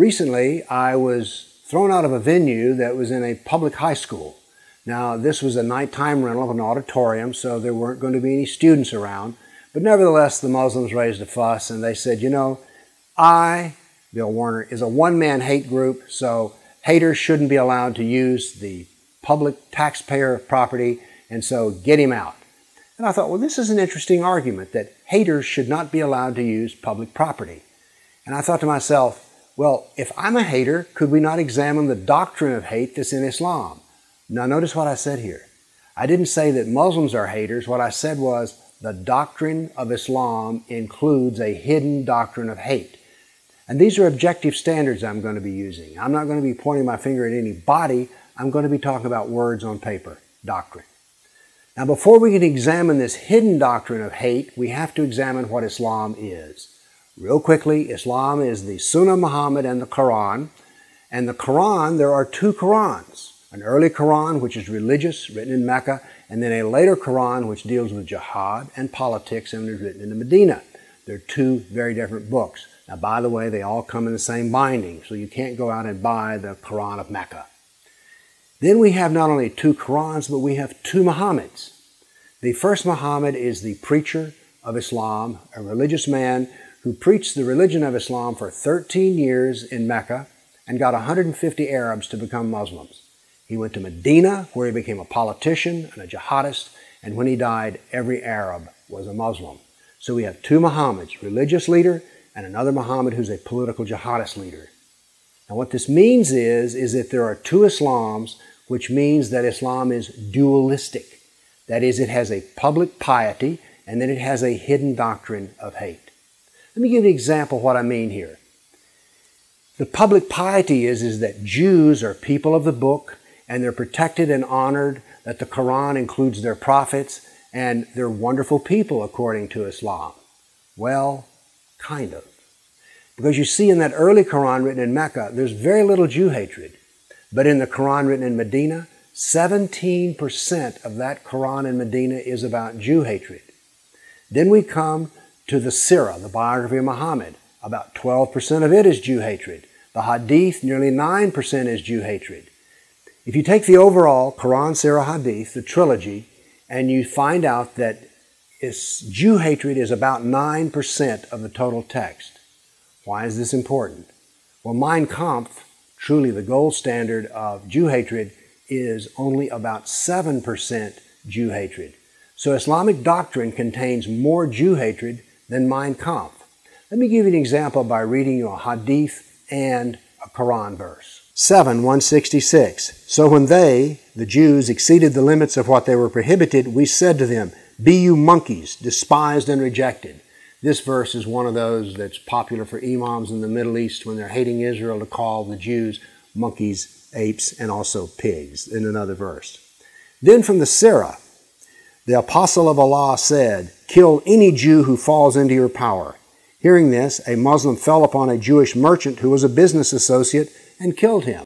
Recently, I was thrown out of a venue that was in a public high school. Now, this was a nighttime rental of an auditorium, so there weren't going to be any students around. But nevertheless, the Muslims raised a fuss and they said, you know, I, Bill Warner, is a one man hate group, so haters shouldn't be allowed to use the public taxpayer property, and so get him out. And I thought, well, this is an interesting argument that haters should not be allowed to use public property. And I thought to myself, well, if I'm a hater, could we not examine the doctrine of hate that's in Islam? Now, notice what I said here. I didn't say that Muslims are haters. What I said was the doctrine of Islam includes a hidden doctrine of hate. And these are objective standards I'm going to be using. I'm not going to be pointing my finger at any body. I'm going to be talking about words on paper, doctrine. Now, before we can examine this hidden doctrine of hate, we have to examine what Islam is. Real quickly, Islam is the Sunnah Muhammad and the Quran. And the Quran, there are two Qurans an early Quran, which is religious, written in Mecca, and then a later Quran, which deals with jihad and politics and is written in Medina. They're two very different books. Now, by the way, they all come in the same binding, so you can't go out and buy the Quran of Mecca. Then we have not only two Qurans, but we have two Muhammads. The first Muhammad is the preacher of Islam, a religious man who preached the religion of Islam for 13 years in Mecca and got 150 Arabs to become Muslims. He went to Medina, where he became a politician and a jihadist, and when he died, every Arab was a Muslim. So we have two Muhammads, religious leader and another Muhammad who's a political jihadist leader. Now what this means is, is that there are two Islams, which means that Islam is dualistic. That is, it has a public piety and then it has a hidden doctrine of hate. Let me give you an example of what I mean here. The public piety is, is that Jews are people of the book and they're protected and honored, that the Quran includes their prophets, and they're wonderful people according to Islam. Well, kind of. Because you see in that early Quran written in Mecca, there's very little Jew hatred. But in the Quran written in Medina, 17% of that Quran in Medina is about Jew hatred. Then we come to the Sirah, the biography of Muhammad. About 12% of it is Jew hatred. The Hadith, nearly 9% is Jew hatred. If you take the overall Quran, Sirah, Hadith, the trilogy, and you find out that Jew hatred is about 9% of the total text. Why is this important? Well, Mein Kampf, truly the gold standard of Jew hatred, is only about 7% Jew hatred. So Islamic doctrine contains more Jew hatred than Mein Kampf. Let me give you an example by reading you a hadith and a Quran verse. 7 166. So when they, the Jews, exceeded the limits of what they were prohibited, we said to them, Be you monkeys, despised and rejected. This verse is one of those that's popular for imams in the Middle East when they're hating Israel to call the Jews monkeys, apes, and also pigs in another verse. Then from the Sirah, the apostle of Allah said, Kill any Jew who falls into your power. Hearing this, a Muslim fell upon a Jewish merchant who was a business associate and killed him.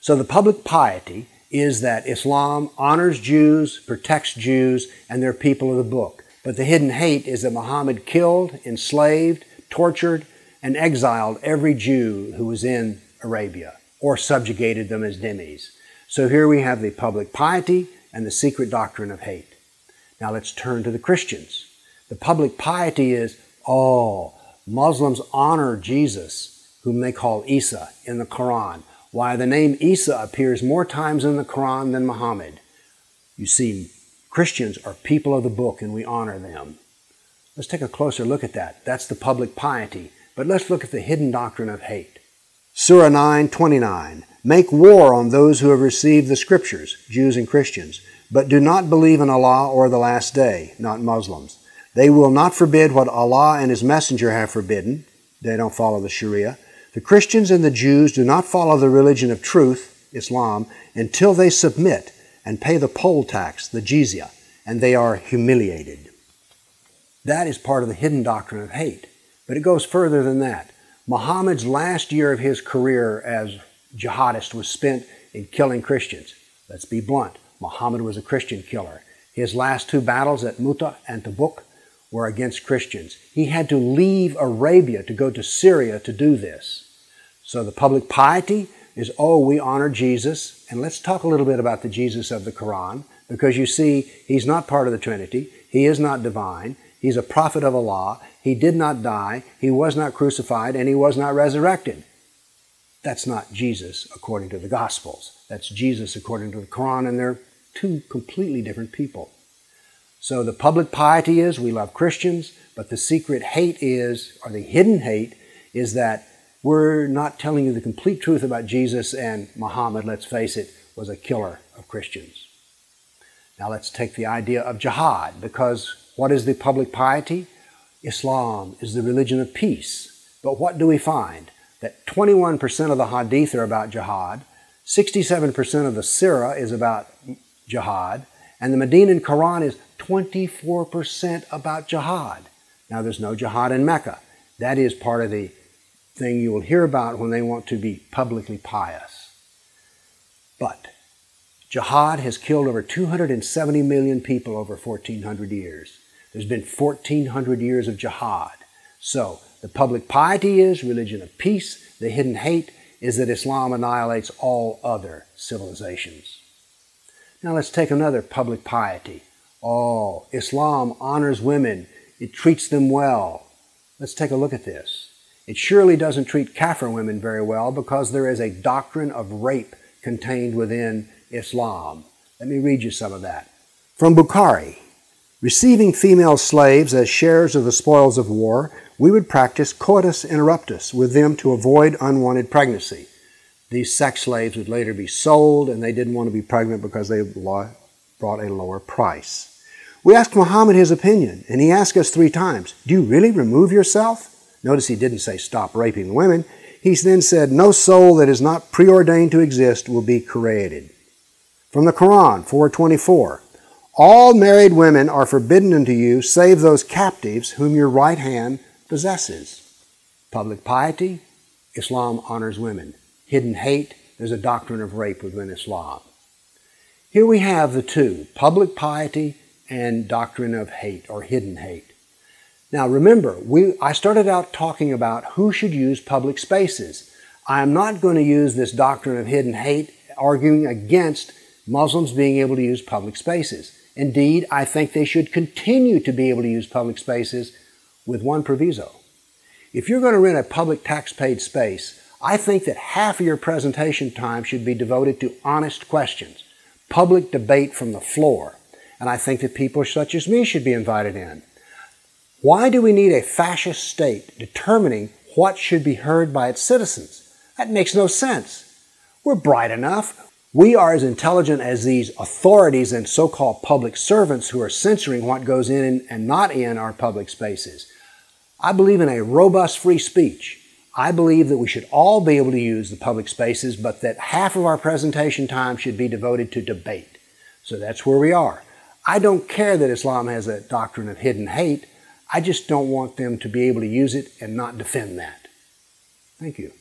So the public piety is that Islam honors Jews, protects Jews, and they're people of the book. But the hidden hate is that Muhammad killed, enslaved, tortured, and exiled every Jew who was in Arabia or subjugated them as dhimmis. So here we have the public piety and the secret doctrine of hate. Now let's turn to the Christians. The public piety is, oh, Muslims honor Jesus, whom they call Isa in the Quran. Why the name Isa appears more times in the Quran than Muhammad. You see, Christians are people of the book and we honor them. Let's take a closer look at that. That's the public piety. But let's look at the hidden doctrine of hate. Surah 9:29. Make war on those who have received the scriptures, Jews and Christians but do not believe in Allah or the last day, not Muslims. They will not forbid what Allah and His Messenger have forbidden. They don't follow the Sharia. The Christians and the Jews do not follow the religion of truth, Islam, until they submit and pay the poll tax, the jizya, and they are humiliated. That is part of the hidden doctrine of hate. But it goes further than that. Muhammad's last year of his career as jihadist was spent in killing Christians. Let's be blunt. Muhammad was a Christian killer. His last two battles at Muta and Tabuk were against Christians. He had to leave Arabia to go to Syria to do this. So the public piety is, oh, we honor Jesus. And let's talk a little bit about the Jesus of the Quran, because you see, he's not part of the Trinity. He is not divine. He's a prophet of Allah. He did not die. He was not crucified, and he was not resurrected. That's not Jesus according to the Gospels. That's Jesus according to the Quran, and they're two completely different people. So the public piety is we love Christians, but the secret hate is, or the hidden hate, is that we're not telling you the complete truth about Jesus and Muhammad, let's face it, was a killer of Christians. Now let's take the idea of jihad, because what is the public piety? Islam is the religion of peace. But what do we find? That 21% of the hadith are about jihad, 67% of the Sirah is about jihad, and the Medinan Quran is 24% about jihad. Now, there's no jihad in Mecca. That is part of the thing you will hear about when they want to be publicly pious. But jihad has killed over 270 million people over 1,400 years. There's been 1,400 years of jihad. So, the public piety is religion of peace. The hidden hate is that Islam annihilates all other civilizations. Now let's take another public piety. Oh, Islam honors women. It treats them well. Let's take a look at this. It surely doesn't treat Kafir women very well because there is a doctrine of rape contained within Islam. Let me read you some of that. From Bukhari, receiving female slaves as shares of the spoils of war, we would practice coitus interruptus with them to avoid unwanted pregnancy. These sex slaves would later be sold, and they didn't want to be pregnant because they brought a lower price. We asked Muhammad his opinion, and he asked us three times, Do you really remove yourself? Notice he didn't say stop raping women. He then said, No soul that is not preordained to exist will be created. From the Quran, 424. All married women are forbidden unto you, save those captives whom your right hand possesses. Public piety, Islam honors women. Hidden hate, there's a doctrine of rape within Islam. Here we have the two, public piety and doctrine of hate or hidden hate. Now remember, we, I started out talking about who should use public spaces. I am not going to use this doctrine of hidden hate arguing against Muslims being able to use public spaces. Indeed, I think they should continue to be able to use public spaces with one proviso. If you're going to rent a public tax paid space, I think that half of your presentation time should be devoted to honest questions, public debate from the floor. And I think that people such as me should be invited in. Why do we need a fascist state determining what should be heard by its citizens? That makes no sense. We're bright enough. We are as intelligent as these authorities and so called public servants who are censoring what goes in and not in our public spaces. I believe in a robust free speech. I believe that we should all be able to use the public spaces, but that half of our presentation time should be devoted to debate. So that's where we are. I don't care that Islam has a doctrine of hidden hate. I just don't want them to be able to use it and not defend that. Thank you.